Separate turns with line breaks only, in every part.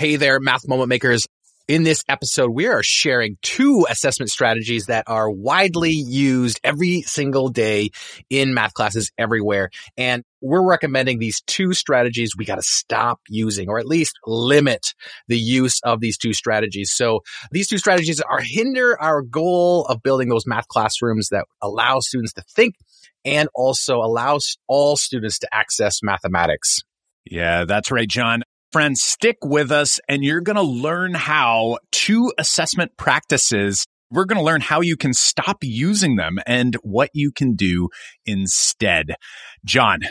Hey there, math moment makers. In this episode, we are sharing two assessment strategies that are widely used every single day in math classes everywhere. And we're recommending these two strategies we got to stop using or at least limit the use of these two strategies. So these two strategies are hinder our goal of building those math classrooms that allow students to think and also allows all students to access mathematics.
Yeah, that's right, John. Friends, stick with us and you're going to learn how two assessment practices. We're going to learn how you can stop using them and what you can do instead. John,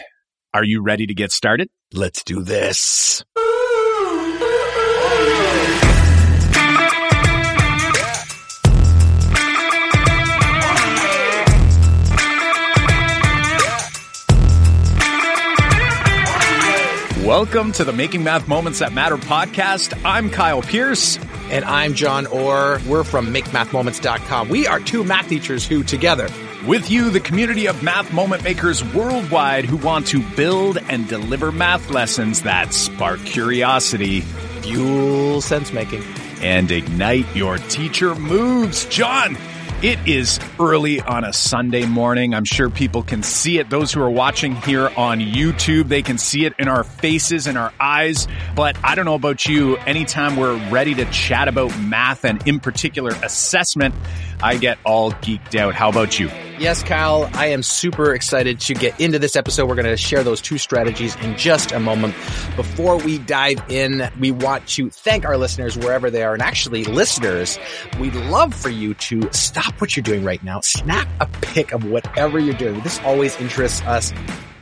are you ready to get started?
Let's do this.
Welcome to the Making Math Moments That Matter podcast. I'm Kyle Pearce.
And I'm John Orr. We're from MakeMathMoments.com. We are two math teachers who together
with you, the community of math moment makers worldwide who want to build and deliver math lessons that spark curiosity,
fuel sense making,
and ignite your teacher moves. John, it is early on a Sunday morning. I'm sure people can see it. Those who are watching here on YouTube, they can see it in our faces and our eyes. But I don't know about you. Anytime we're ready to chat about math and in particular assessment, I get all geeked out. How about you?
Yes, Kyle, I am super excited to get into this episode. We're going to share those two strategies in just a moment. Before we dive in, we want to thank our listeners wherever they are. And actually, listeners, we'd love for you to stop what you're doing right now. Snap a pic of whatever you're doing. This always interests us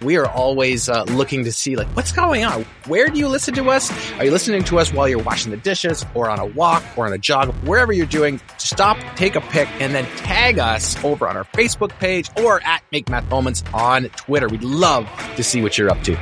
we are always uh, looking to see like what's going on. Where do you listen to us? Are you listening to us while you're washing the dishes or on a walk or on a jog? Wherever you're doing, stop, take a pic, and then tag us over on our Facebook page or at Make Math Moments on Twitter. We'd love to see what you're up to.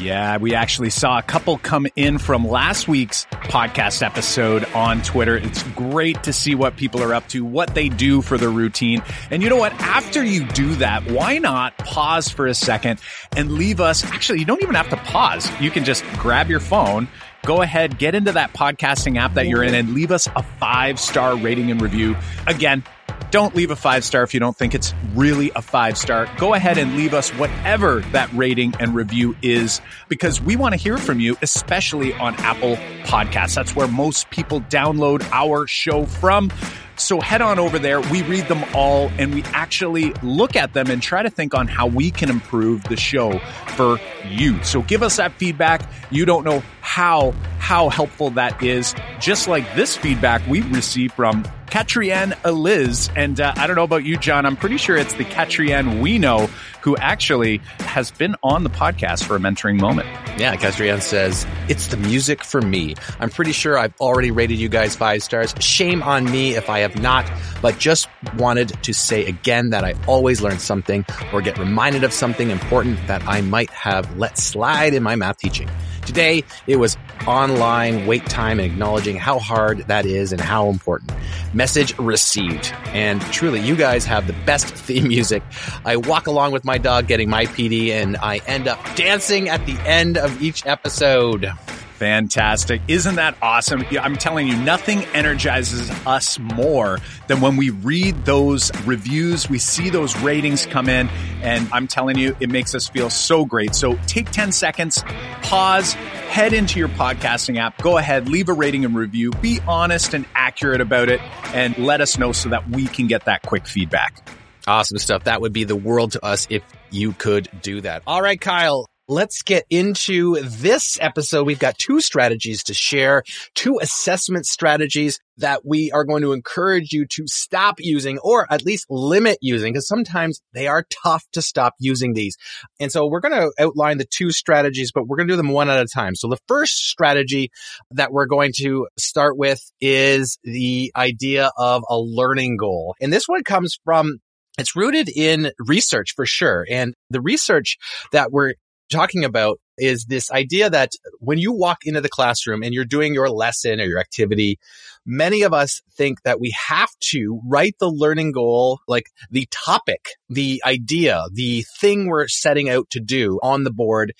Yeah, we actually saw a couple come in from last week's podcast episode on Twitter. It's great to see what people are up to, what they do for their routine. And you know what? After you do that, why not pause for a second and leave us? Actually, you don't even have to pause. You can just grab your phone go ahead, get into that podcasting app that you're in and leave us a five star rating and review. Again, don't leave a five star if you don't think it's really a five star. Go ahead and leave us whatever that rating and review is because we want to hear from you, especially on Apple Podcasts. That's where most people download our show from. So head on over there. We read them all and we actually look at them and try to think on how we can improve the show for you. So give us that feedback. You don't know how how helpful that is. Just like this feedback we received from Katrienne Eliz. And uh, I don't know about you, John. I'm pretty sure it's the Katrienne we know who actually has been on the podcast for a mentoring moment.
Yeah, Katrienne says, It's the music for me. I'm pretty sure I've already rated you guys five stars. Shame on me if I have not, but just wanted to say again that I always learn something or get reminded of something important that I might have let slide in my math teaching. Today, it was online wait time and acknowledging how hard that is and how important. Message received. And truly, you guys have the best theme music. I walk along with my dog getting my PD and I end up dancing at the end of each episode.
Fantastic. Isn't that awesome? I'm telling you, nothing energizes us more than when we read those reviews, we see those ratings come in, and I'm telling you, it makes us feel so great. So take 10 seconds, pause, head into your podcasting app, go ahead, leave a rating and review, be honest and accurate about it, and let us know so that we can get that quick feedback.
Awesome stuff. That would be the world to us if you could do that. All right, Kyle let's get into this episode. We've got two strategies to share, two assessment strategies that we are going to encourage you to stop using or at least limit using because sometimes they are tough to stop using these. And so we're going to outline the two strategies, but we're going to do them one at a time. So the first strategy that we're going to start with is the idea of a learning goal. And this one comes from it's rooted in research for sure. And the research that we're talking about is this idea that when you walk into the classroom and you're doing your lesson or your activity, many of us think that we have to write the learning goal, like the topic, the idea, the thing we're setting out to do on the board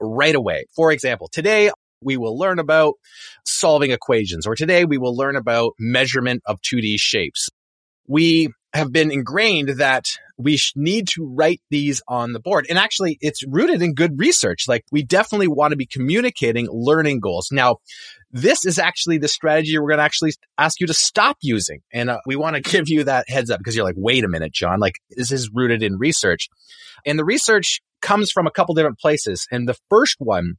right away. For example, today we will learn about solving equations, or today we will learn about measurement of 2D shapes. We have been ingrained that we need to write these on the board. And actually, it's rooted in good research. Like we definitely want to be communicating learning goals. Now, this is actually the strategy we're going to actually ask you to stop using. And uh, we want to give you that heads up because you're like, wait a minute, John, like this is rooted in research. And the research comes from a couple different places. And the first one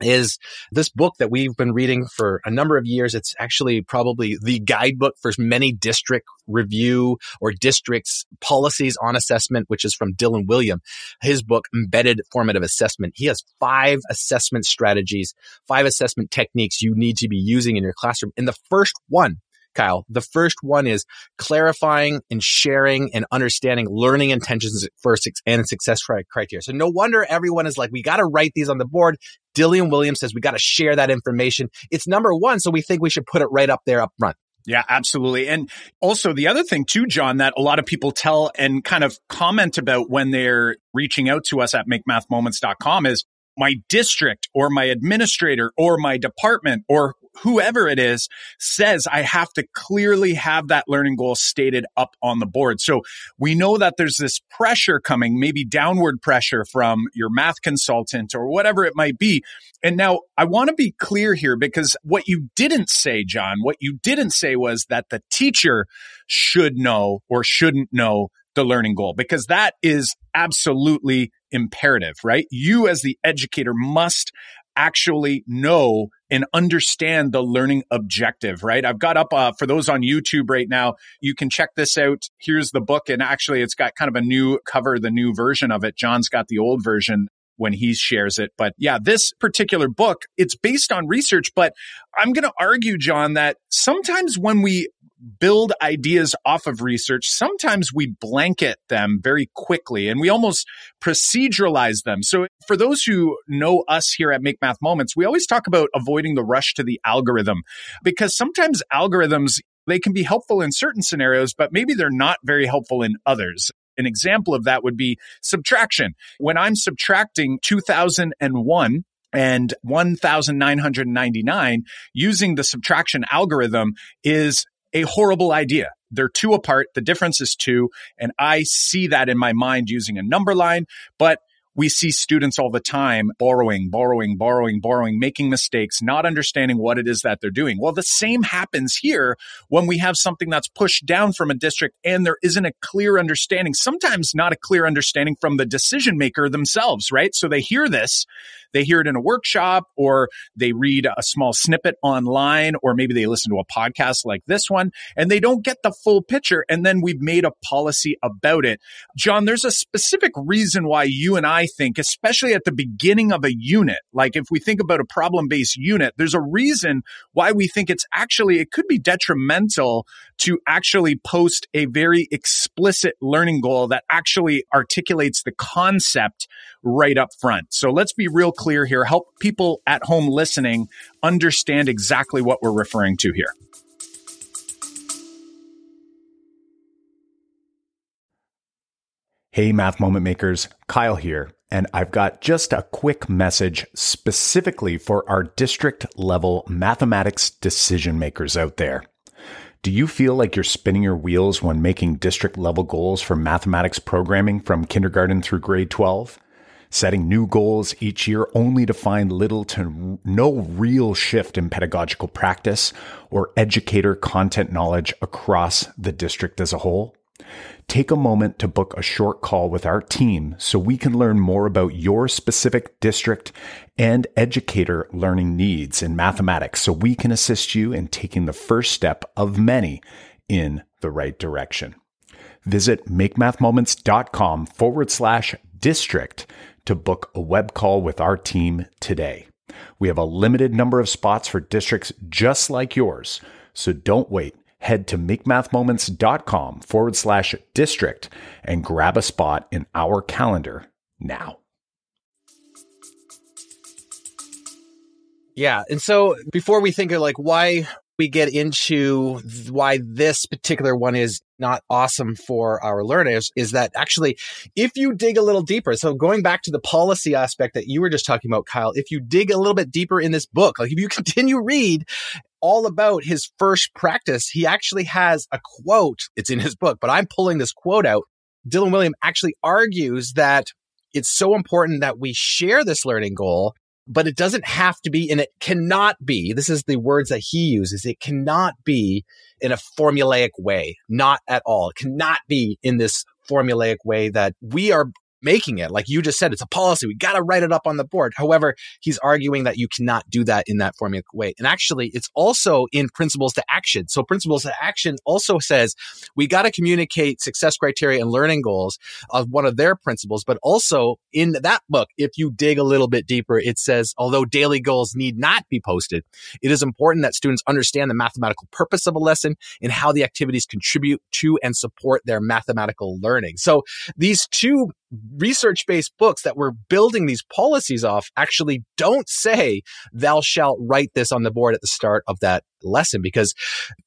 is this book that we've been reading for a number of years. It's actually probably the guidebook for many district review or districts policies on assessment, which is from Dylan Wiliam. His book, Embedded Formative Assessment. He has five assessment strategies, five assessment techniques you need to be using in your classroom. And the first one Kyle. The first one is clarifying and sharing and understanding learning intentions for and success criteria. So no wonder everyone is like, we got to write these on the board. Dylan Williams says we got to share that information. It's number one. So we think we should put it right up there up front.
Yeah, absolutely. And also the other thing too, John, that a lot of people tell and kind of comment about when they're reaching out to us at makemathmoments.com is my district or my administrator or my department or whoever it is says I have to clearly have that learning goal stated up on the board. So we know that there's this pressure coming, maybe downward pressure from your math consultant or whatever it might be. And now I want to be clear here because what you didn't say, John, what you didn't say was that the teacher should know or shouldn't know the learning goal because that is absolutely imperative, right? You as the educator must actually know and understand the learning objective, right? I've got up uh, for those on YouTube right now. You can check this out. Here's the book. And actually, it's got kind of a new cover, the new version of it. John's got the old version when he shares it. But yeah, this particular book, it's based on research, but I'm going to argue, John, that sometimes when we build ideas off of research, sometimes we blanket them very quickly and we almost proceduralize them. So for those who know us here at Make Math Moments, we always talk about avoiding the rush to the algorithm because sometimes algorithms they can be helpful in certain scenarios, but maybe they're not very helpful in others. An example of that would be subtraction. When I'm subtracting 2001 and 1999 using the subtraction algorithm is a horrible idea. They're two apart. The difference is two. And I see that in my mind using a number line, but we see students all the time borrowing, borrowing, borrowing, borrowing, making mistakes, not understanding what it is that they're doing. Well, the same happens here when we have something that's pushed down from a district and there isn't a clear understanding, sometimes not a clear understanding from the decision maker themselves, right? So they hear this, they hear it in a workshop or they read a small snippet online or maybe they listen to a podcast like this one and they don't get the full picture. And then we've made a policy about it. John, there's a specific reason why you and I think, especially at the beginning of a unit, like if we think about a problem based unit, there's a reason why we think it's actually, it could be detrimental to actually post a very explicit learning goal that actually articulates the concept right up front. So let's be real clear here. Help people at home listening understand exactly what we're referring to here.
Hey, Math Moment Makers, Kyle here, and I've got just a quick message specifically for our district level mathematics decision makers out there. Do you feel like you're spinning your wheels when making district level goals for mathematics programming from kindergarten through grade 12? Setting new goals each year only to find little to no real shift in pedagogical practice or educator content knowledge across the district as a whole? Take a moment to book a short call with our team so we can learn more about your specific district and educator learning needs in mathematics so we can assist you in taking the first step of many in the right direction. Visit makemathmoments.com forward slash district to book a web call with our team today. We have a limited number of spots for districts just like yours, so don't wait head to makemathmoments.com forward slash district and grab a spot in our calendar now.
Yeah. And so before we think of like, why we get into why this particular one is not awesome for our learners is that actually, if you dig a little deeper, so going back to the policy aspect that you were just talking about, Kyle, if you dig a little bit deeper in this book, like if you continue read all about his first practice, he actually has a quote. It's in his book, but I'm pulling this quote out. Dylan Wiliam actually argues that it's so important that we share this learning goal but it doesn't have to be and it cannot be this is the words that he uses it cannot be in a formulaic way not at all. It cannot be in this formulaic way that we are making it. Like you just said, it's a policy. We got to write it up on the board. However, he's arguing that you cannot do that in that formulaic way. And actually, it's also in principles to action. So principles to action also says we got to communicate success criteria and learning goals of one of their principles. But also in that book, if you dig a little bit deeper, it says, although daily goals need not be posted, it is important that students understand the mathematical purpose of a lesson and how the activities contribute to and support their mathematical learning. So these two research based books that we're building these policies off actually don't say thou shalt write this on the board at the start of that lesson because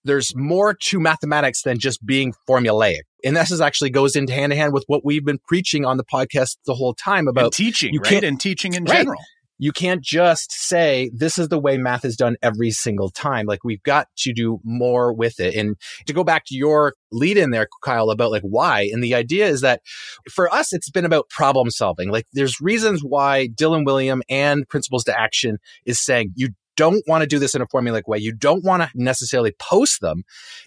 there's more to mathematics than just being formulaic. And this is actually goes into hand in hand with what we've been preaching on the podcast the whole time about
and teaching, you right? And teaching in right. general
you can't just say this is the way math is done every single time. Like we've got to do more with it. And to go back to your lead in there, Kyle, about like why. And the idea is that for us, it's been about problem solving. Like there's reasons why Dylan Wiliam and Principles to Action is saying you don't want to do this in a formulaic way. You don't want to necessarily post them.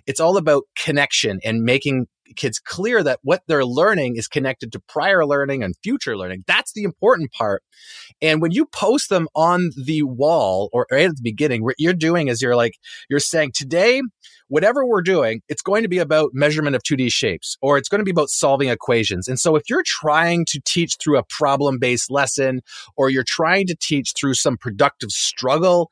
It's all about connection and making kids clear that what they're learning is connected to prior learning and future learning. That's the important part. And when you post them on the wall or right at the beginning, what you're doing is you're like, you're saying today, whatever we're doing, it's going to be about measurement of 2D shapes or it's going to be about solving equations. And so if you're trying to teach through a problem based lesson or you're trying to teach through some productive struggle,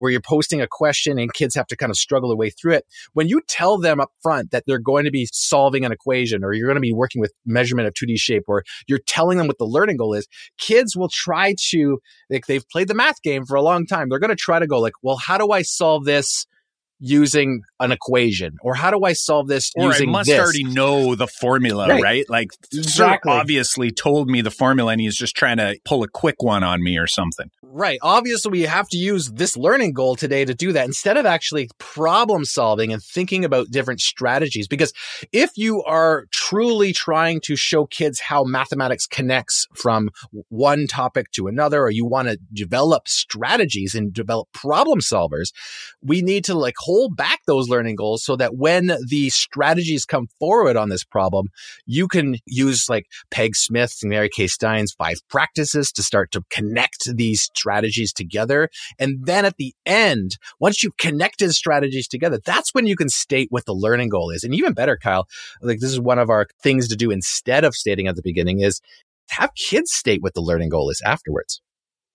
where you're posting a question and kids have to kind of struggle their way through it. When you tell them up front that they're going to be solving an equation or you're going to be working with measurement of 2D shape or you're telling them what the learning goal is, kids will try to, like they've played the math game for a long time. They're going to try to go like, well, how do I solve this? using an equation or how do I solve this
or
using
I must
this?
already know the formula, right? right? Like exactly. obviously told me the formula and he's just trying to pull a quick one on me or something.
Right. Obviously we have to use this learning goal today to do that instead of actually problem solving and thinking about different strategies because if you are truly trying to show kids how mathematics connects from one topic to another or you want to develop strategies and develop problem solvers, we need to like hold back those learning goals so that when the strategies come forward on this problem, you can use like Peg Smith's and Mary Kay Stein's five practices to start to connect these strategies together. And then at the end, once you've connected strategies together, that's when you can state what the learning goal is. And even better, Kyle, like this is one of our things to do instead of stating at the beginning is have kids state what the learning goal is afterwards.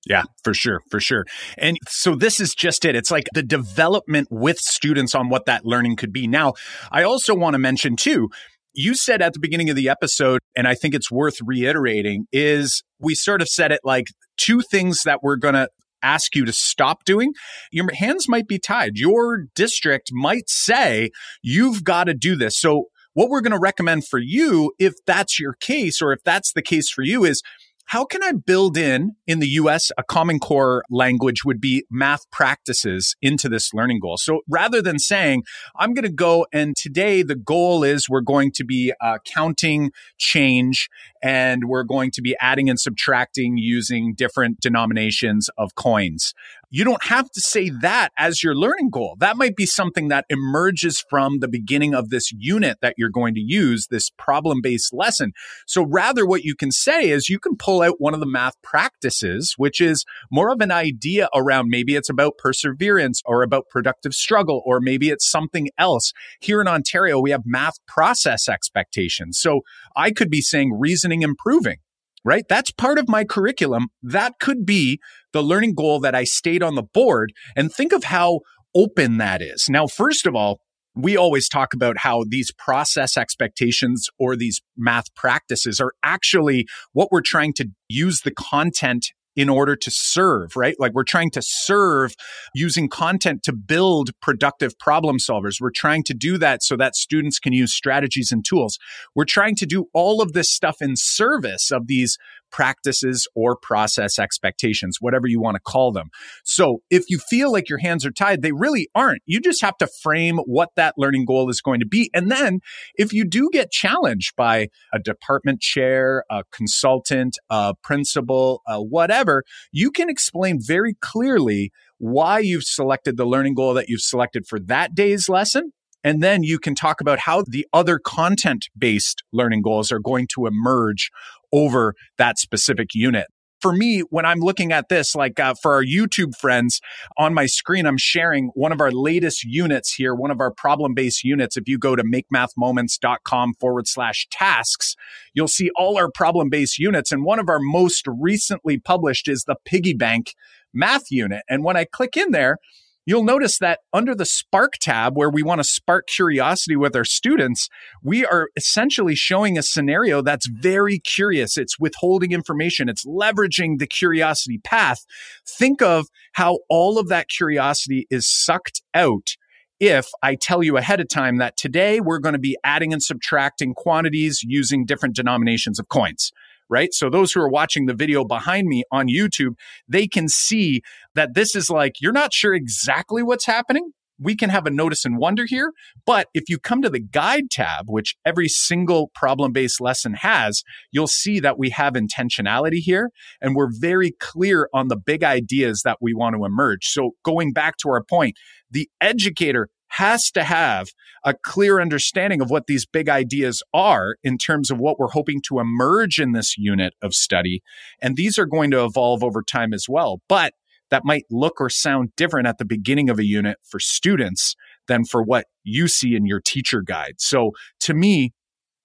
Yeah, for sure, for sure. And so this is just it. It's like the development with students on what that learning could be. Now, I also want to mention too, you said at the beginning of the episode, and I think it's worth reiterating, is we sort of said it like two things that we're going to ask you to stop doing, your hands might be tied. Your district might say, you've got to do this. So, what we're going to recommend for you, if that's your case, or if that's the case for you, is how can I build in in the US a common core language would be math practices into this learning goal. So rather than saying, I'm going to go and today the goal is we're going to be uh, counting change and we're going to be adding and subtracting using different denominations of coins. You don't have to say that as your learning goal. That might be something that emerges from the beginning of this unit that you're going to use, this problem based lesson. So rather, what you can say is you can pull out one of the math practices, which is more of an idea around maybe it's about perseverance or about productive struggle, or maybe it's something else. Here in Ontario, we have math process expectations. So I could be saying reasoning improving right? That's part of my curriculum. That could be the learning goal that I stayed on the board. And think of how open that is. Now, first of all, we always talk about how these process expectations or these math practices are actually what we're trying to use the content in order to serve, right? Like we're trying to serve using content to build productive problem solvers. We're trying to do that so that students can use strategies and tools. We're trying to do all of this stuff in service of these practices or process expectations, whatever you want to call them. So if you feel like your hands are tied, they really aren't. You just have to frame what that learning goal is going to be. And then if you do get challenged by a department chair, a consultant, a principal, uh, whatever, you can explain very clearly why you've selected the learning goal that you've selected for that day's lesson and then you can talk about how the other content based learning goals are going to emerge over that specific unit for me, when I'm looking at this, like uh, for our YouTube friends on my screen, I'm sharing one of our latest units here, one of our problem based units. If you go to makemathmoments.com forward slash tasks, you'll see all our problem based units. And one of our most recently published is the piggy bank math unit. And when I click in there, you'll notice that under the Spark tab, where we want to spark curiosity with our students, we are essentially showing a scenario that's very curious. It's withholding information, it's leveraging the curiosity path. Think of how all of that curiosity is sucked out if I tell you ahead of time that today we're going to be adding and subtracting quantities using different denominations of coins right? So those who are watching the video behind me on YouTube, they can see that this is like, you're not sure exactly what's happening. We can have a notice and wonder here. But if you come to the guide tab, which every single problem based lesson has, you'll see that we have intentionality here and we're very clear on the big ideas that we want to emerge. So going back to our point, the educator has to have a clear understanding of what these big ideas are in terms of what we're hoping to emerge in this unit of study. And these are going to evolve over time as well. But that might look or sound different at the beginning of a unit for students than for what you see in your teacher guide. So to me,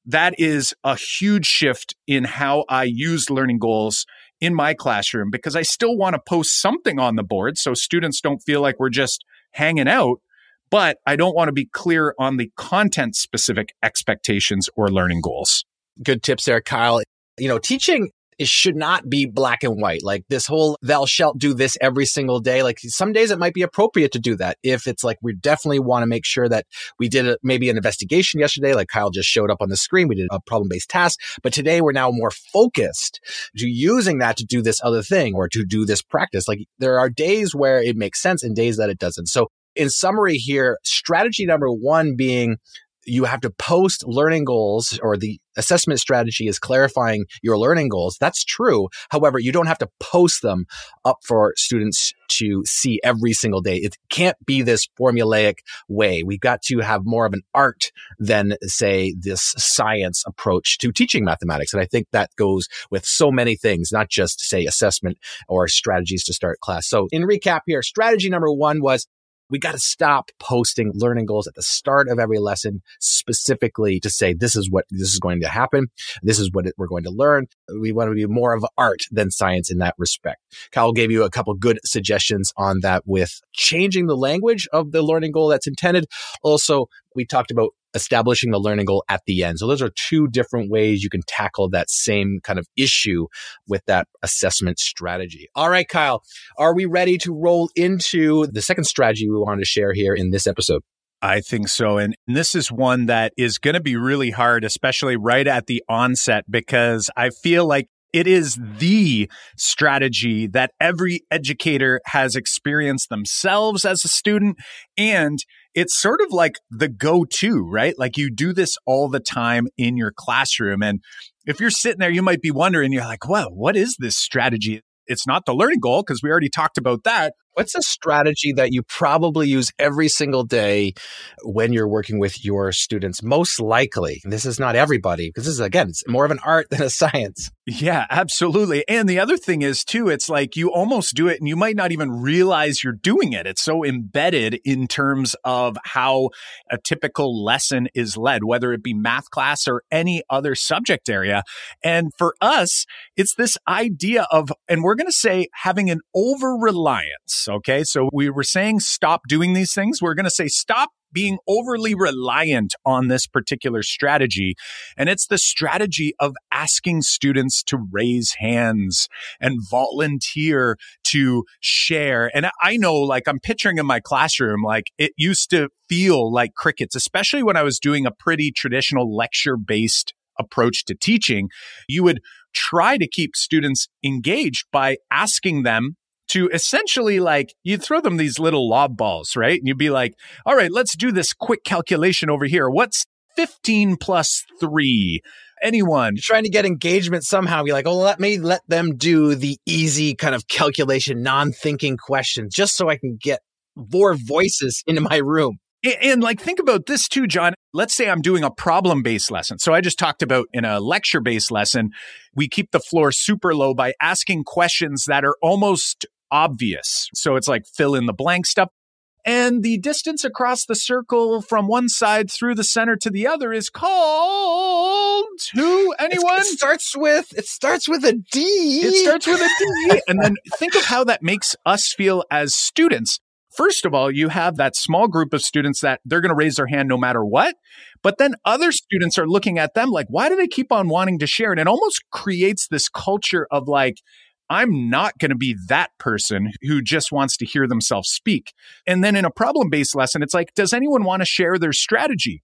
that is a huge shift in how I use learning goals in my classroom because I still want to post something on the board so students don't feel like we're just hanging out but I don't want to be clear on the content specific expectations or learning goals.
Good tips there, Kyle. You know, teaching it should not be black and white. Like this whole thou shalt do this every single day. Like some days it might be appropriate to do that. If it's like we definitely want to make sure that we did a, maybe an investigation yesterday, like Kyle just showed up on the screen. We did a problem based task, but today we're now more focused to using that to do this other thing or to do this practice. Like there are days where it makes sense and days that it doesn't. So in summary here, strategy number one being you have to post learning goals or the assessment strategy is clarifying your learning goals. That's true. However, you don't have to post them up for students to see every single day. It can't be this formulaic way. We've got to have more of an art than say this science approach to teaching mathematics. And I think that goes with so many things, not just say assessment or strategies to start class. So in recap here, strategy number one was we got to stop posting learning goals at the start of every lesson specifically to say this is what this is going to happen. This is what we're going to learn. We want to be more of art than science in that respect. Kyle gave you a couple good suggestions on that with changing the language of the learning goal that's intended. Also, we talked about establishing the learning goal at the end. So those are two different ways you can tackle that same kind of issue with that assessment strategy. All right, Kyle, are we ready to roll into the second strategy we wanted to share here in this episode?
I think so. And this is one that is going to be really hard, especially right at the onset, because I feel like it is the strategy that every educator has experienced themselves as a student. And it's sort of like the go to, right? Like you do this all the time in your classroom. And if you're sitting there, you might be wondering, you're like, well, what is this strategy? It's not the learning goal because we already talked about that.
What's a strategy that you probably use every single day when you're working with your students? Most likely, this is not everybody, because this is, again, it's more of an art than a science.
Yeah, absolutely. And the other thing is, too, it's like you almost do it and you might not even realize you're doing it. It's so embedded in terms of how a typical lesson is led, whether it be math class or any other subject area. And for us, it's this idea of, and we're going to say having an over reliance Okay. So we were saying stop doing these things. We're going to say stop being overly reliant on this particular strategy. And it's the strategy of asking students to raise hands and volunteer to share. And I know, like, I'm picturing in my classroom, like, it used to feel like crickets, especially when I was doing a pretty traditional lecture based approach to teaching. You would try to keep students engaged by asking them to essentially like you throw them these little lob balls, right? And you'd be like, all right, let's do this quick calculation over here. What's 15 plus three? Anyone
You're trying to get engagement somehow. You're like, oh, let me let them do the easy kind of calculation, non-thinking questions, just so I can get more voices into my room.
And, and, like, think about this too, John. Let's say I'm doing a problem based lesson. So I just talked about in a lecture based lesson, we keep the floor super low by asking questions that are almost obvious. So it's like fill in the blank stuff. And the distance across the circle from one side through the center to the other is called who? Anyone?
It starts with it starts with a D.
It starts with a D. and then think of how that makes us feel as students. First of all, you have that small group of students that they're going to raise their hand no matter what. But then other students are looking at them like, why do they keep on wanting to share? And it almost creates this culture of like, I'm not going to be that person who just wants to hear themselves speak. And then in a problem based lesson, it's like, does anyone want to share their strategy?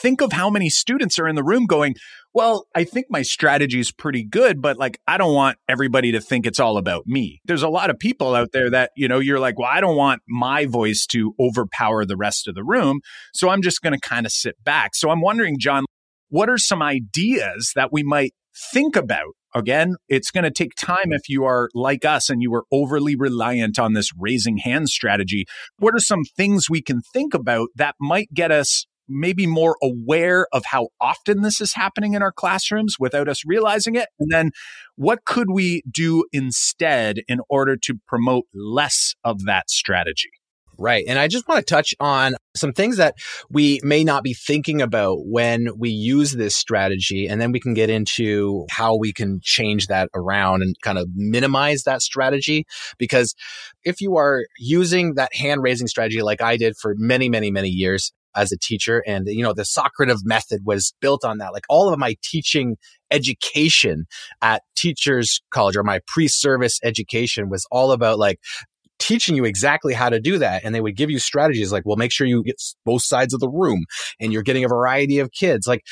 Think of how many students are in the room going, well, I think my strategy is pretty good, but like, I don't want everybody to think it's all about me. There's a lot of people out there that, you know, you're like, well, I don't want my voice to overpower the rest of the room. So I'm just going to kind of sit back. So I'm wondering, John, what are some ideas that we might think about Again, it's going to take time if you are like us and you are overly reliant on this raising hand strategy. What are some things we can think about that might get us maybe more aware of how often this is happening in our classrooms without us realizing it? And then what could we do instead in order to promote less of that strategy?
Right. And I just want to touch on some things that we may not be thinking about when we use this strategy. And then we can get into how we can change that around and kind of minimize that strategy. Because if you are using that hand raising strategy like I did for many, many, many years, as a teacher. And, you know, the Socratic method was built on that. Like all of my teaching education at teachers college or my pre-service education was all about like teaching you exactly how to do that. And they would give you strategies like, well, make sure you get both sides of the room and you're getting a variety of kids. Like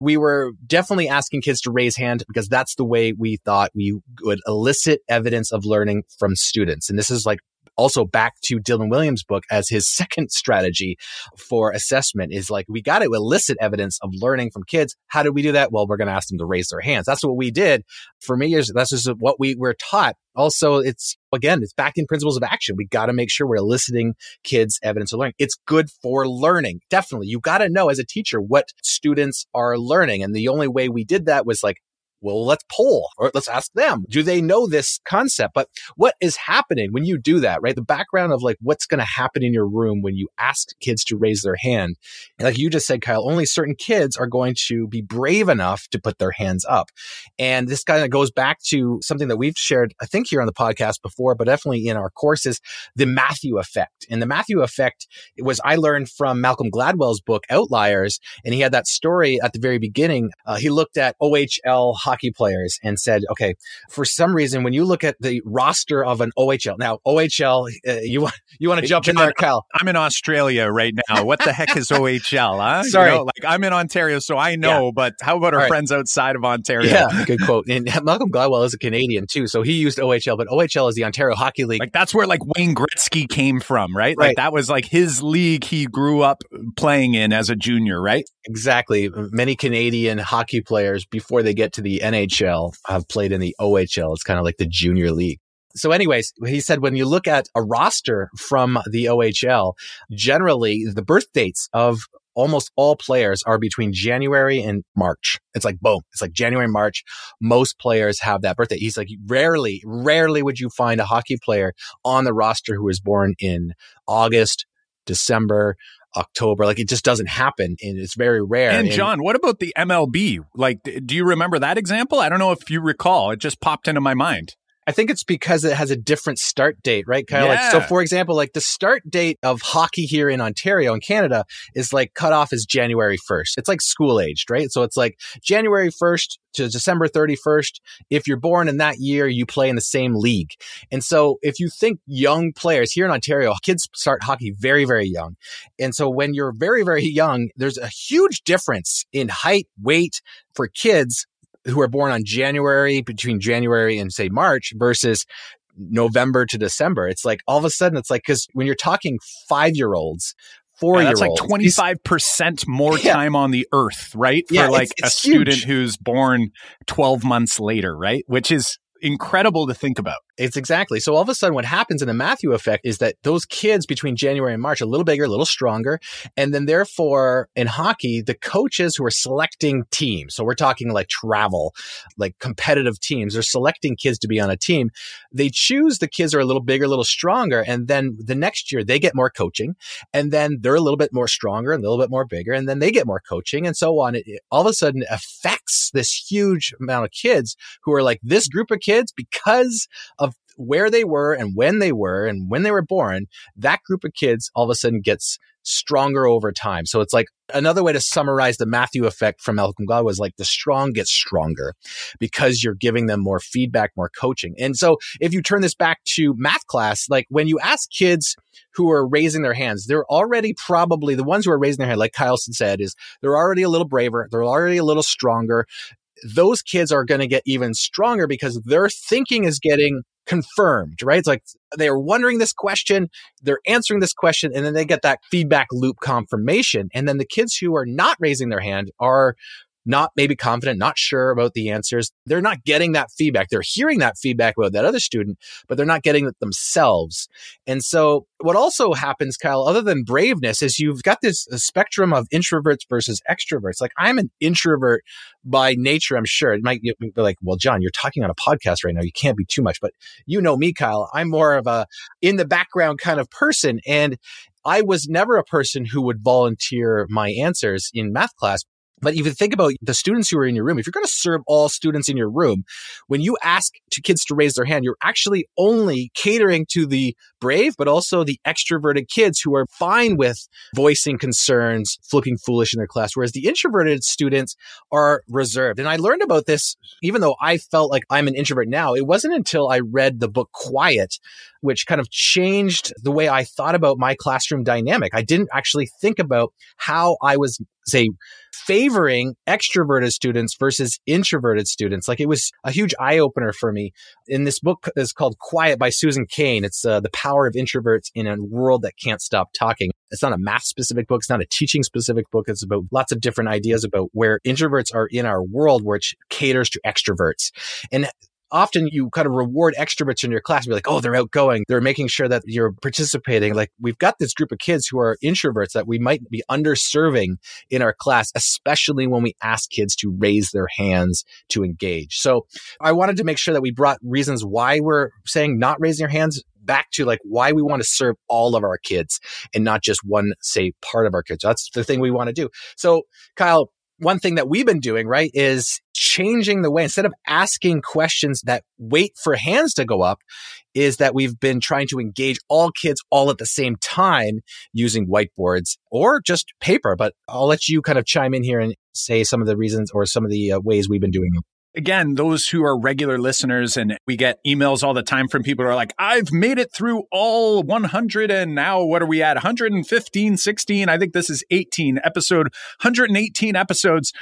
we were definitely asking kids to raise hand because that's the way we thought we would elicit evidence of learning from students. And this is like also back to Dylan Williams' book as his second strategy for assessment is like, we got to elicit evidence of learning from kids. How did we do that? Well, we're going to ask them to raise their hands. That's what we did for many years. That's just what we were taught. Also, it's again, it's back in principles of action. We got to make sure we're eliciting kids evidence of learning. It's good for learning. Definitely. You got to know as a teacher what students are learning. And the only way we did that was like, well, let's poll or let's ask them. Do they know this concept? But what is happening when you do that, right? The background of like what's going to happen in your room when you ask kids to raise their hand. And like you just said, Kyle, only certain kids are going to be brave enough to put their hands up. And this kind of goes back to something that we've shared, I think here on the podcast before, but definitely in our courses, the Matthew effect. And the Matthew effect was I learned from Malcolm Gladwell's book, Outliers. And he had that story at the very beginning. Uh, he looked at OHL hockey players and said, okay, for some reason, when you look at the roster of an OHL, now OHL, uh, you want you want to jump John, in there, Cal?
I'm in Australia right now. What the heck is OHL? Huh?
Sorry,
you know, like I'm in Ontario, so I know. Yeah. But how about our right. friends outside of Ontario?
Yeah, good quote. And Malcolm Gladwell is a Canadian too, so he used OHL, but OHL is the Ontario Hockey League.
Like that's where like Wayne Gretzky came from, right? right? Like that was like his league he grew up playing in as a junior, right?
Exactly. Many Canadian hockey players before they get to the NHL have played in the OHL. It's kind of like the junior league. So anyways, he said when you look at a roster from the OHL, generally the birth dates of almost all players are between January and March. It's like boom. It's like January, March. Most players have that birthday. He's like rarely, rarely would you find a hockey player on the roster who was born in August, December, October. Like it just doesn't happen and it's very rare.
And, and John, what about the MLB? Like, do you remember that example? I don't know if you recall. It just popped into my mind.
I think it's because it has a different start date, right, Kyle?
Yeah.
Like, so, for example, like the start date of hockey here in Ontario and Canada is like cut off as January 1st. It's like school aged, right? So it's like January 1st to December 31st. If you're born in that year, you play in the same league. And so if you think young players here in Ontario, kids start hockey very, very young. And so when you're very, very young, there's a huge difference in height, weight for kids who are born on January between January and say March versus November to December. It's like all of a sudden it's like because when you're talking five year olds, four
Yeah,
year
that's
olds,
like 25% more
Yeah.
time on the earth, right?
Yeah,
For like
it's- it's
a student
huge.
who's born 12 months later, right? Which is incredible to think about.
It's exactly. So all of a sudden, what happens in the Matthew effect is that those kids between January and March are a little bigger, a little stronger. And then therefore in hockey, the coaches who are selecting teams, so we're talking like travel, like competitive teams, they're selecting kids to be on a team. They choose the kids are a little bigger, a little stronger. And then the next year they get more coaching and then they're a little bit more stronger and a little bit more bigger. And then they get more coaching and so on. It, it all of a sudden affects this huge amount of kids who are like this group of kids because of where they were and when they were and when they were born, that group of kids all of a sudden gets stronger over time. So it's like another way to summarize the Matthew effect from Malcolm Gladwell was like the strong gets stronger because you're giving them more feedback, more coaching. And so if you turn this back to math class, like when you ask kids who are raising their hands, they're already probably the ones who are raising their hand, like Kylson said, is they're already a little braver. They're already a little stronger those kids are going to get even stronger because their thinking is getting confirmed, right? It's like they're wondering this question, they're answering this question, and then they get that feedback loop confirmation. And then the kids who are not raising their hand are not maybe confident, not sure about the answers. They're not getting that feedback. They're hearing that feedback about that other student, but they're not getting it themselves. And so what also happens, Kyle, other than braveness, is you've got this spectrum of introverts versus extroverts. Like I'm an introvert by nature, I'm sure. It might be like, well, John, you're talking on a podcast right now. You can't be too much, but you know me, Kyle. I'm more of a in the background kind of person. And I was never a person who would volunteer my answers in math class. But you think about the students who are in your room, if you're going to serve all students in your room, when you ask to kids to raise their hand, you're actually only catering to the brave, but also the extroverted kids who are fine with voicing concerns, looking foolish in their class. Whereas the introverted students are reserved. And I learned about this, even though I felt like I'm an introvert now, it wasn't until I read the book Quiet, which kind of changed the way I thought about my classroom dynamic. I didn't actually think about how I was, say, favoring extroverted students versus introverted students. Like it was a huge eye opener for me. In this book is called Quiet by Susan Cain. It's uh, the power of introverts in a world that can't stop talking. It's not a math specific book. It's not a teaching specific book. It's about lots of different ideas about where introverts are in our world, which caters to extroverts. And often you kind of reward extroverts in your class. and Be like, oh, they're outgoing. They're making sure that you're participating. Like we've got this group of kids who are introverts that we might be underserving in our class, especially when we ask kids to raise their hands to engage. So I wanted to make sure that we brought reasons why we're saying not raising your hands back to like why we want to serve all of our kids and not just one, say, part of our kids. That's the thing we want to do. So Kyle, one thing that we've been doing, right, is changing the way instead of asking questions that wait for hands to go up, is that we've been trying to engage all kids all at the same time using whiteboards or just paper. But I'll let you kind of chime in here and say some of the reasons or some of the uh, ways we've been doing it
again, those who are regular listeners, and we get emails all the time from people who are like, I've made it through all 100, and now what are we at? 115, 16. I think this is 18 episode, 118 episodes.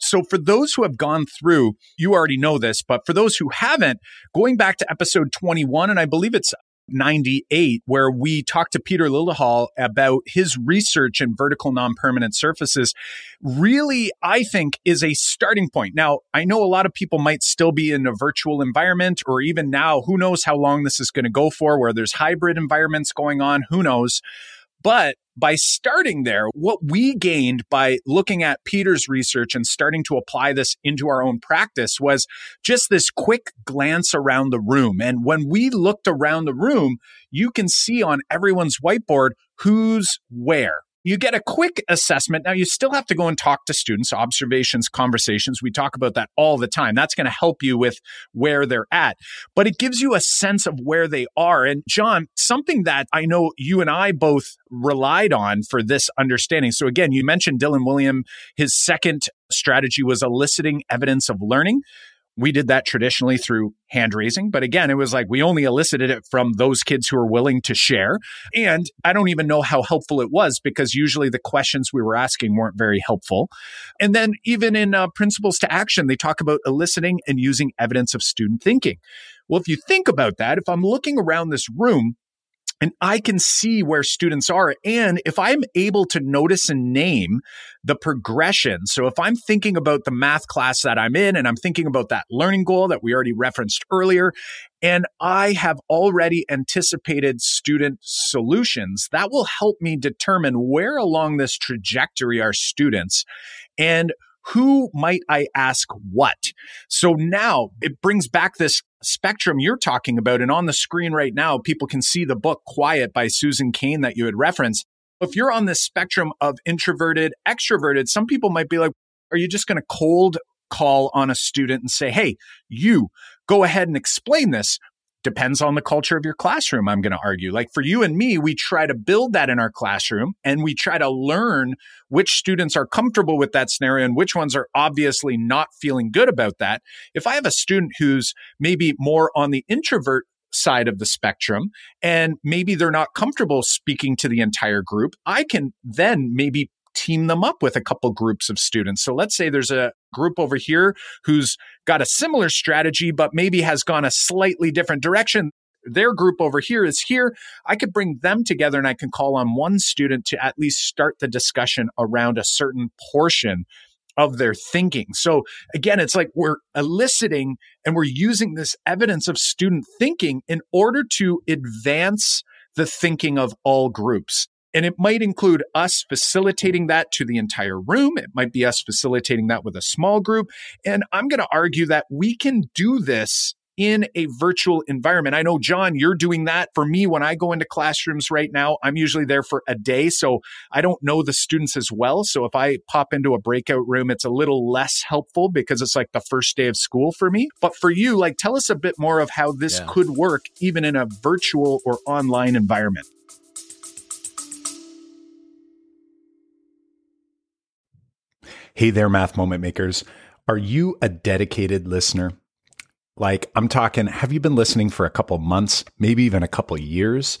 So for those who have gone through, you already know this, but for those who haven't, going back to episode 21, and I believe it's 98, where we talked to Peter Liljedahl about his research in vertical non-permanent surfaces, really, I think, is a starting point. Now, I know a lot of people might still be in a virtual environment, or even now, who knows how long this is going to go for, where there's hybrid environments going on, who knows. But by starting there, what we gained by looking at Peter's research and starting to apply this into our own practice was just this quick glance around the room. And when we looked around the room, you can see on everyone's whiteboard who's where. You get a quick assessment. Now, you still have to go and talk to students, observations, conversations. We talk about that all the time. That's going to help you with where they're at, but it gives you a sense of where they are. And John, something that I know you and I both relied on for this understanding. So again, you mentioned Dylan Wiliam, His second strategy was eliciting evidence of learning we did that traditionally through hand raising. But again, it was like we only elicited it from those kids who were willing to share. And I don't even know how helpful it was because usually the questions we were asking weren't very helpful. And then even in uh, Principles to Action, they talk about eliciting and using evidence of student thinking. Well, if you think about that, if I'm looking around this room, and I can see where students are. And if I'm able to notice and name the progression, so if I'm thinking about the math class that I'm in and I'm thinking about that learning goal that we already referenced earlier, and I have already anticipated student solutions, that will help me determine where along this trajectory are students. And who might I ask what? So now it brings back this spectrum you're talking about. And on the screen right now, people can see the book Quiet by Susan Cain that you had referenced. If you're on this spectrum of introverted, extroverted, some people might be like, are you just going to cold call on a student and say, hey, you go ahead and explain this? Depends on the culture of your classroom, I'm going to argue. Like for you and me, we try to build that in our classroom and we try to learn which students are comfortable with that scenario and which ones are obviously not feeling good about that. If I have a student who's maybe more on the introvert side of the spectrum and maybe they're not comfortable speaking to the entire group, I can then maybe team them up with a couple groups of students. So let's say there's a group over here who's got a similar strategy, but maybe has gone a slightly different direction. Their group over here is here. I could bring them together and I can call on one student to at least start the discussion around a certain portion of their thinking. So again, it's like we're eliciting and we're using this evidence of student thinking in order to advance the thinking of all groups. And it might include us facilitating that to the entire room. It might be us facilitating that with a small group. And I'm going to argue that we can do this in a virtual environment. I know, John, you're doing that. For me, when I go into classrooms right now, I'm usually there for a day. So I don't know the students as well. So if I pop into a breakout room, it's a little less helpful because it's like the first day of school for me. But for you, like, tell us a bit more of how this yeah. could work even in a virtual or online environment.
Hey there, math moment makers. Are you a dedicated listener? Like, I'm talking, have you been listening for a couple months, maybe even a couple years?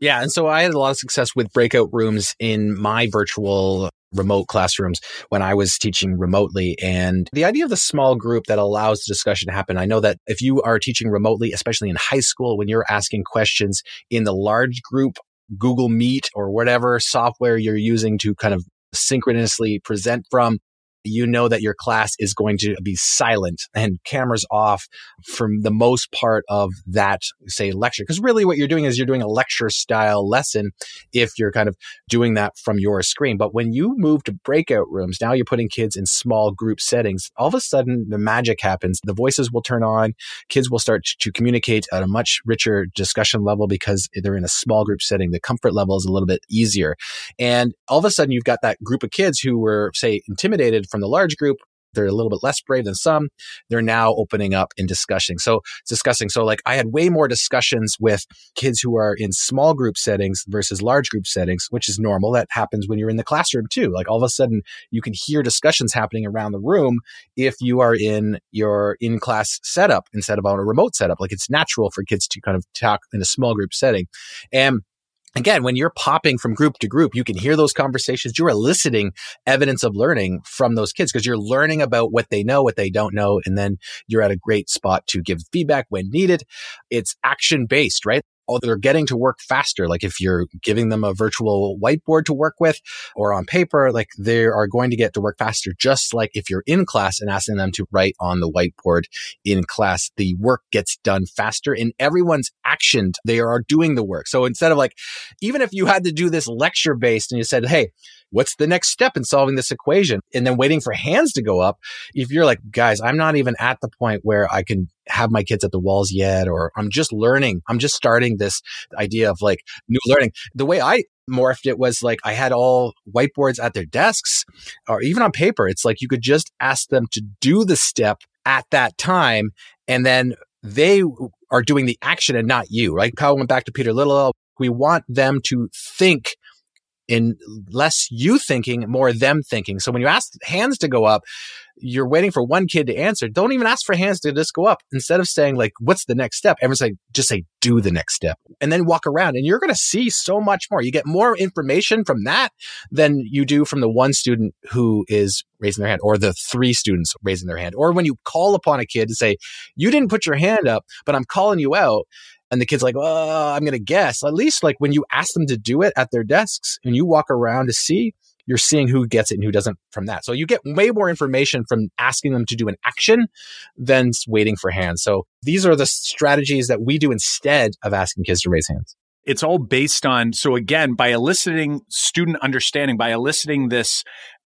Yeah. And so I had a lot of success with breakout rooms in my virtual remote classrooms when I was teaching remotely. And the idea of the small group that allows the discussion to happen. I know that if you are teaching remotely, especially in high school, when you're asking questions in the large group, Google Meet or whatever software you're using to kind of synchronously present from, you know that your class is going to be silent and cameras off from the most part of that, say, lecture. Because really what you're doing is you're doing a lecture style lesson if you're kind of doing that from your screen. But when you move to breakout rooms, now you're putting kids in small group settings. All of a sudden, the magic happens. The voices will turn on. Kids will start to communicate at a much richer discussion level because they're in a small group setting. The comfort level is a little bit easier. And all of a sudden, you've got that group of kids who were, say, intimidated from the large group they're a little bit less brave than some. They're now opening up and discussing. So discussing. So like I had way more discussions with kids who are in small group settings versus large group settings, which is normal. That happens when you're in the classroom too. Like all of a sudden you can hear discussions happening around the room if you are in your in class setup instead of on a remote setup. Like it's natural for kids to kind of talk in a small group setting. And again, when you're popping from group to group, you can hear those conversations. You're eliciting evidence of learning from those kids because you're learning about what they know, what they don't know. And then you're at a great spot to give feedback when needed. It's action based, right? Oh, they're getting to work faster. Like if you're giving them a virtual whiteboard to work with or on paper, like they are going to get to work faster. Just like if you're in class and asking them to write on the whiteboard in class, the work gets done faster and everyone's actioned. They are doing the work. So instead of like, even if you had to do this lecture based and you said, Hey, what's the next step in solving this equation? And then waiting for hands to go up. If you're like, guys, I'm not even at the point where I can have my kids at the walls yet, or I'm just learning. I'm just starting this idea of like new learning. The way I morphed it was like I had all whiteboards at their desks or even on paper. It's like you could just ask them to do the step at that time. And then they are doing the action and not you, right? Kyle went back to Peter Liljedahl. We want them to think in less you thinking, more them thinking. So when you ask hands to go up, you're waiting for one kid to answer. Don't even ask for hands to just go up. Instead of saying like, what's the next step? Everyone's like, just say, do the next step and then walk around and you're going to see so much more. You get more information from that than you do from the one student who is raising their hand or the three students raising their hand. Or when you call upon a kid to say, you didn't put your hand up, but I'm calling you out and the kid's like, oh, I'm going to guess. At least like when you ask them to do it at their desks and you walk around to see, you're seeing who gets it and who doesn't from that. So you get way more information from asking them to do an action than waiting for hands. So these are the strategies that we do instead of asking kids to raise hands.
It's all based on, so again, by eliciting student understanding, by eliciting this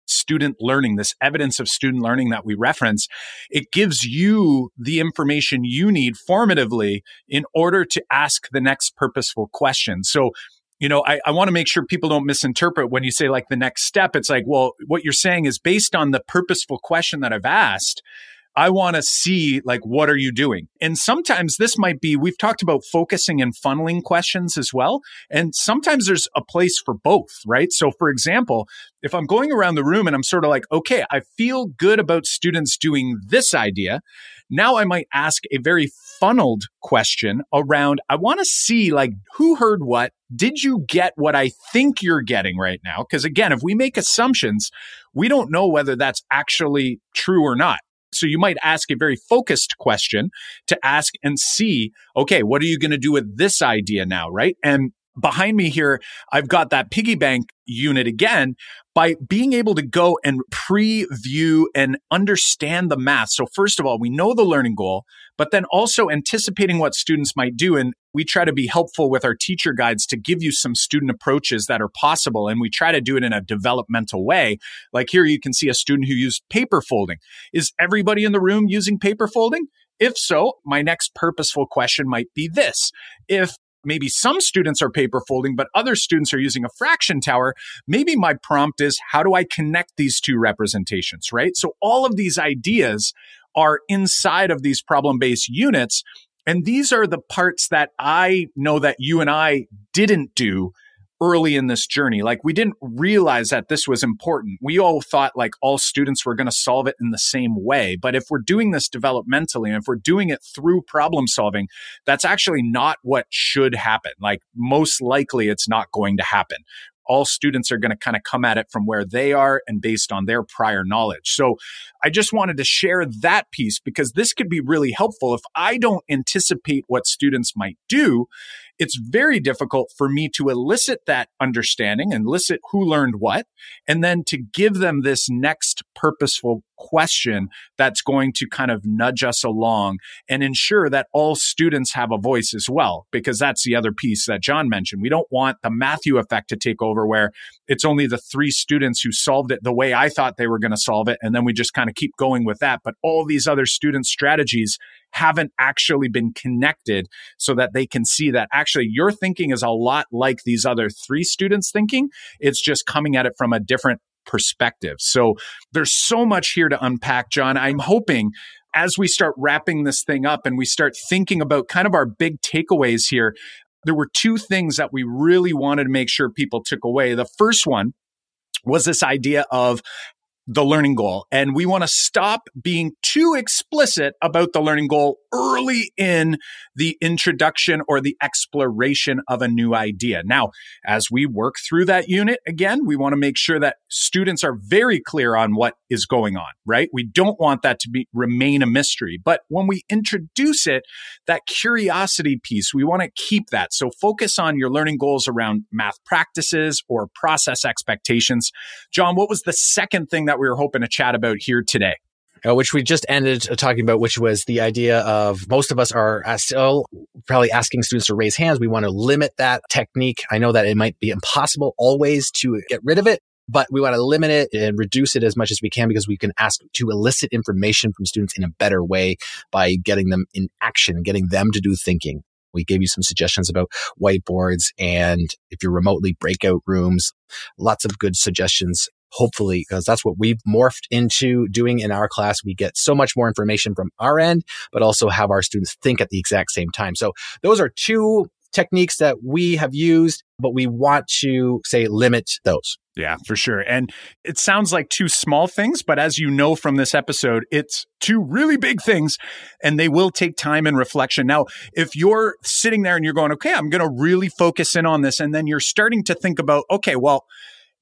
student learning, this evidence of student learning that we reference, it gives you the information you need formatively in order to ask the next purposeful question. So, you know, I, I want to make sure people don't misinterpret when you say like the next step. It's like, well, what you're saying is based on the purposeful question that I've asked. I want to see like what are you doing? And sometimes this might be we've talked about focusing and funneling questions as well, and sometimes there's a place for both, right? So for example, if I'm going around the room and I'm sort of like, okay, I feel good about students doing this idea, now I might ask a very funneled question around I want to see like who heard what? Did you get what I think you're getting right now? Because again, if we make assumptions, we don't know whether that's actually true or not. So you might ask a very focused question to ask and see, okay, what are you going to do with this idea now? Right. And behind me here, I've got that piggy bank unit again by being able to go and preview and understand the math. So first of all, we know the learning goal, but then also anticipating what students might do. And we try to be helpful with our teacher guides to give you some student approaches that are possible. And we try to do it in a developmental way. Like here, you can see a student who used paper folding. Is everybody in the room using paper folding? If so, my next purposeful question might be this. If maybe some students are paper folding, but other students are using a fraction tower, maybe my prompt is how do I connect these two representations, right? So all of these ideas are inside of these problem based units. And these are the parts that I know that you and I didn't do early in this journey. Like we didn't realize that this was important. We all thought like all students were going to solve it in the same way. But if we're doing this developmentally and if we're doing it through problem solving, that's actually not what should happen. Like most likely it's not going to happen all students are going to kind of come at it from where they are and based on their prior knowledge. So I just wanted to share that piece because this could be really helpful. If I don't anticipate what students might do, it's very difficult for me to elicit that understanding and elicit who learned what, and then to give them this next purposeful question that's going to kind of nudge us along and ensure that all students have a voice as well, because that's the other piece that John mentioned. We don't want the Matthew effect to take over where it's only the three students who solved it the way I thought they were going to solve it. And then we just kind of keep going with that. But all these other student strategies haven't actually been connected so that they can see that actually your thinking is a lot like these other three students thinking. It's just coming at it from a different perspective. So there's so much here to unpack, John. I'm hoping as we start wrapping this thing up and we start thinking about kind of our big takeaways here, there were two things that we really wanted to make sure people took away. The first one was this idea of the learning goal. And we want to stop being too explicit about the learning goal early in the introduction or the exploration of a new idea. Now, as we work through that unit, again, we want to make sure that students are very clear on what is going on, right? We don't want that to be remain a mystery. But when we introduce it, that curiosity piece, we want to keep that. So focus on your learning goals around math practices or process expectations. John, what was the second thing that we were hoping to chat about here today?
Uh, which we just ended uh, talking about, which was the idea of most of us are still probably asking students to raise hands. We want to limit that technique. I know that it might be impossible always to get rid of it, but we want to limit it and reduce it as much as we can because we can ask to elicit information from students in a better way by getting them in action, getting them to do thinking. We gave you some suggestions about whiteboards and if you're remotely breakout rooms, lots of good suggestions hopefully, because that's what we've morphed into doing in our class. We get so much more information from our end, but also have our students think at the exact same time. So those are two techniques that we have used, but we want to say limit those.
Yeah, for sure. And it sounds like two small things, but as you know from this episode, it's two really big things and they will take time and reflection. Now, if you're sitting there and you're going, okay, I'm going to really focus in on this, and then you're starting to think about, okay, well,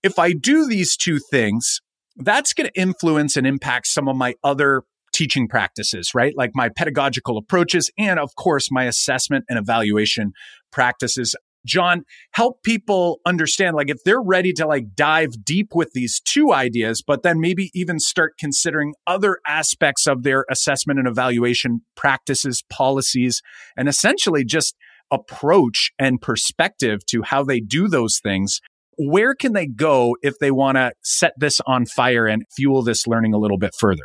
if I do these two things, that's going to influence and impact some of my other teaching practices, right? Like my pedagogical approaches and of course my assessment and evaluation practices. John, help people understand like if they're ready to like dive deep with these two ideas, but then maybe even start considering other aspects of their assessment and evaluation practices, policies, and essentially just approach and perspective to how they do those things where can they go if they want to set this on fire and fuel this learning a little bit further?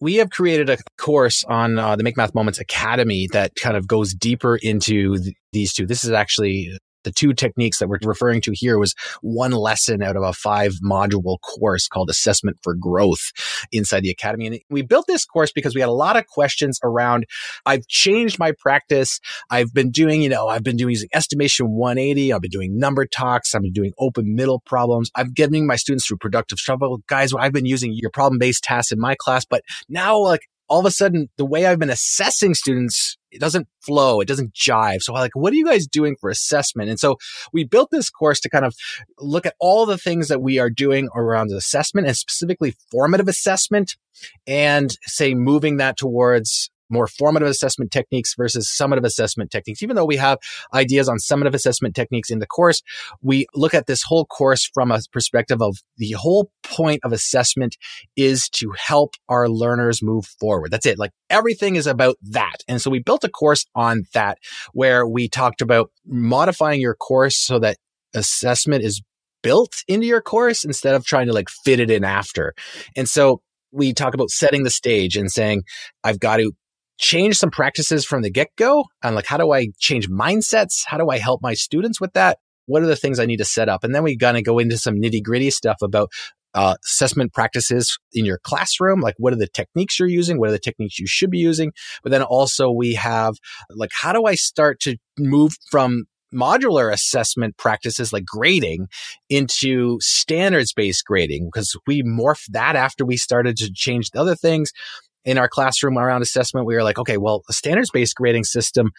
we have created a course on uh, the Make Math Moments Academy that kind of goes deeper into th- these two. This is actually the two techniques that we're referring to here was one lesson out of a five module course called assessment for growth inside the academy. And we built this course because we had a lot of questions around, I've changed my practice. I've been doing, you know, I've been doing using estimation 180. I've been doing number talks. I've been doing open middle problems. I'm getting my students through productive struggle. Guys, I've been using your problem based tasks in my class, but now like all of a sudden the way I've been assessing students, it doesn't flow. It doesn't jive. So like, what are you guys doing for assessment? And so we built this course to kind of look at all the things that we are doing around assessment and specifically formative assessment and say moving that towards more formative assessment techniques versus summative assessment techniques. Even though we have ideas on summative assessment techniques in the course, we look at this whole course from a perspective of the whole point of assessment is to help our learners move forward. That's it. Like everything is about that. And so we built a course on that where we talked about modifying your course so that assessment is built into your course instead of trying to like fit it in after. And so we talk about setting the stage and saying, I've got to change some practices from the get go? And like, how do I change mindsets? How do I help my students with that? What are the things I need to set up? And then we to go into some nitty gritty stuff about uh, assessment practices in your classroom. Like, what are the techniques you're using? What are the techniques you should be using? But then also we have like, how do I start to move from modular assessment practices like grading into standards based grading because we morphed that after we started to change the other things in our classroom around assessment, we were like, okay, well, a standards based grading system,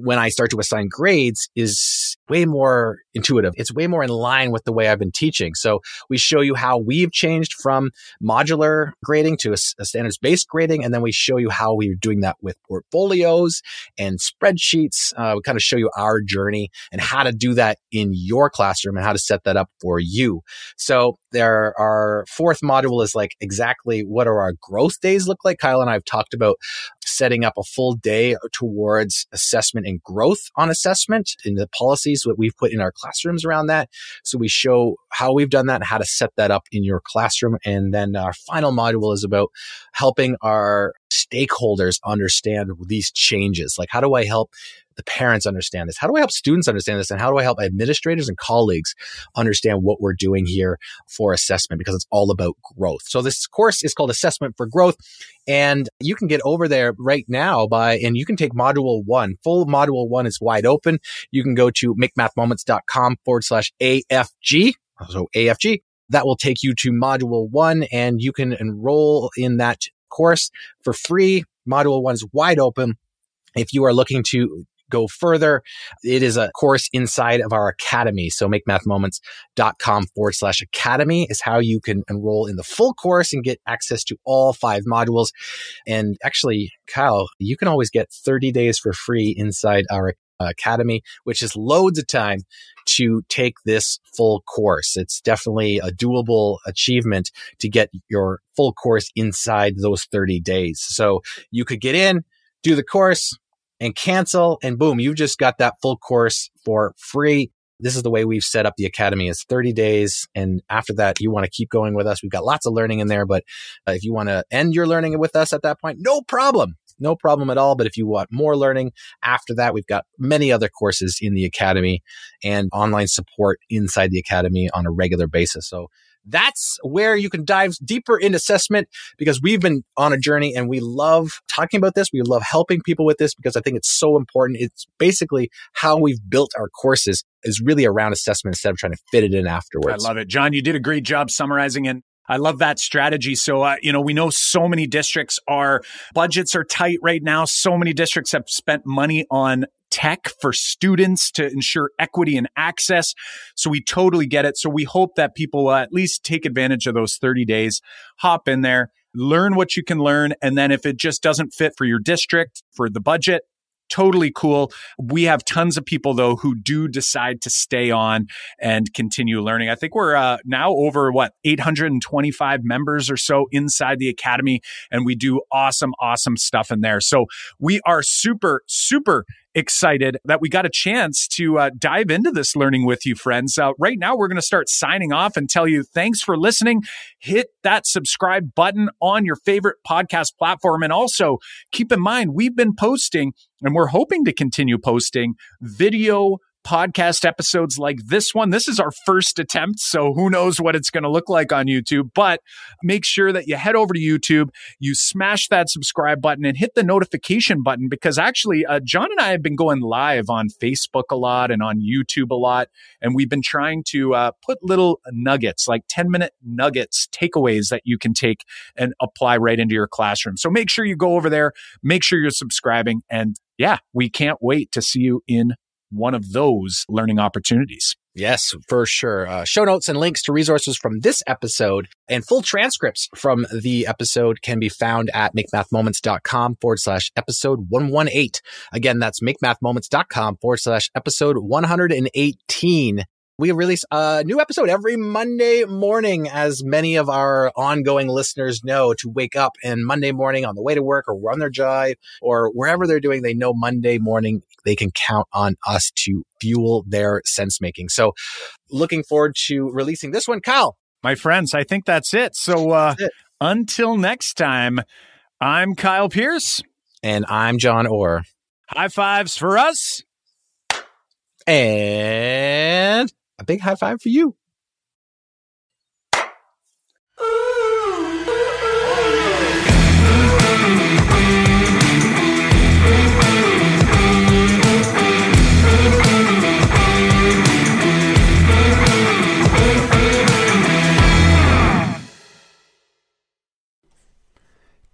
when I start to assign grades, is way more intuitive. It's way more in line with the way I've been teaching. So we show you how we've changed from modular grading to a, a standards based grading. And then we show you how we're doing that with portfolios and spreadsheets. Uh, we kind of show you our journey and how to do that in your classroom and how to set that up for you. So there our fourth module is like exactly what are our growth days look like. Kyle and I have talked about setting up a full day towards assessment and growth on assessment in the policies that we've put in our classrooms around that. So we show how we've done that and how to set that up in your classroom. And then our final module is about helping our stakeholders understand these changes. Like, how do I help the parents understand this? How do I help students understand this? And how do I help administrators and colleagues understand what we're doing here for assessment? Because it's all about growth. So this course is called Assessment for Growth. And you can get over there right now by, and you can take module one. Full module one is wide open. You can go to makemathmoments.com forward slash AFG. So AFG that will take you to module one and you can enroll in that course for free. Module one's wide open. If you are looking to go further, it is a course inside of our academy. So makemathmoments.com forward slash academy is how you can enroll in the full course and get access to all five modules. And actually, Kyle, you can always get 30 days for free inside our academy, which is loads of time to take this full course. It's definitely a doable achievement to get your full course inside those 30 days. So you could get in, do the course, and cancel and boom, you've just got that full course for free. This is the way we've set up the academy. It's 30 days. And after that, you want to keep going with us. We've got lots of learning in there, but uh, if you want to end your learning with us at that point, no problem. No problem at all. But if you want more learning after that, we've got many other courses in the academy and online support inside the academy on a regular basis. So that's where you can dive deeper in assessment because we've been on a journey and we love talking about this. We love helping people with this because I think it's so important. It's basically how we've built our courses is really around assessment instead of trying to fit it in afterwards.
I love it. John, you did a great job summarizing and I love that strategy. So, uh, you know, we know so many districts are budgets are tight right now. So many districts have spent money on tech for students to ensure equity and access. So we totally get it. So we hope that people uh, at least take advantage of those 30 days, hop in there, learn what you can learn. And then if it just doesn't fit for your district, for the budget, totally cool. We have tons of people though who do decide to stay on and continue learning. I think we're uh, now over what 825 members or so inside the academy, and we do awesome, awesome stuff in there. So we are super, super excited that we got a chance to uh, dive into this learning with you, friends. Uh, right now, we're going to start signing off and tell you thanks for listening. Hit that subscribe button on your favorite podcast platform. And also keep in mind, we've been posting and we're hoping to continue posting video podcast episodes like this one. This is our first attempt, so who knows what it's going to look like on YouTube. But make sure that you head over to YouTube, you smash that subscribe button, and hit the notification button because actually, uh, John and I have been going live on Facebook a lot and on YouTube a lot. And we've been trying to uh, put little nuggets, like 10 minute nuggets, takeaways that you can take and apply right into your classroom. So make sure you go over there, make sure you're subscribing, and yeah, we can't wait to see you in one of those learning opportunities.
Yes, for sure. Uh, show notes and links to resources from this episode and full transcripts from the episode can be found at makemathmoments.com forward slash episode 118. Again, that's makemathmoments.com forward slash episode 118. We release a new episode every Monday morning, as many of our ongoing listeners know, to wake up and Monday morning on the way to work or run their drive or wherever they're doing, they know Monday morning they can count on us to fuel their sense making. So looking forward to releasing this one. Kyle.
My friends, I think that's it. So uh, that's it. until next time, I'm Kyle Pearce.
And I'm John Orr.
High fives for us.
And a big high five for you.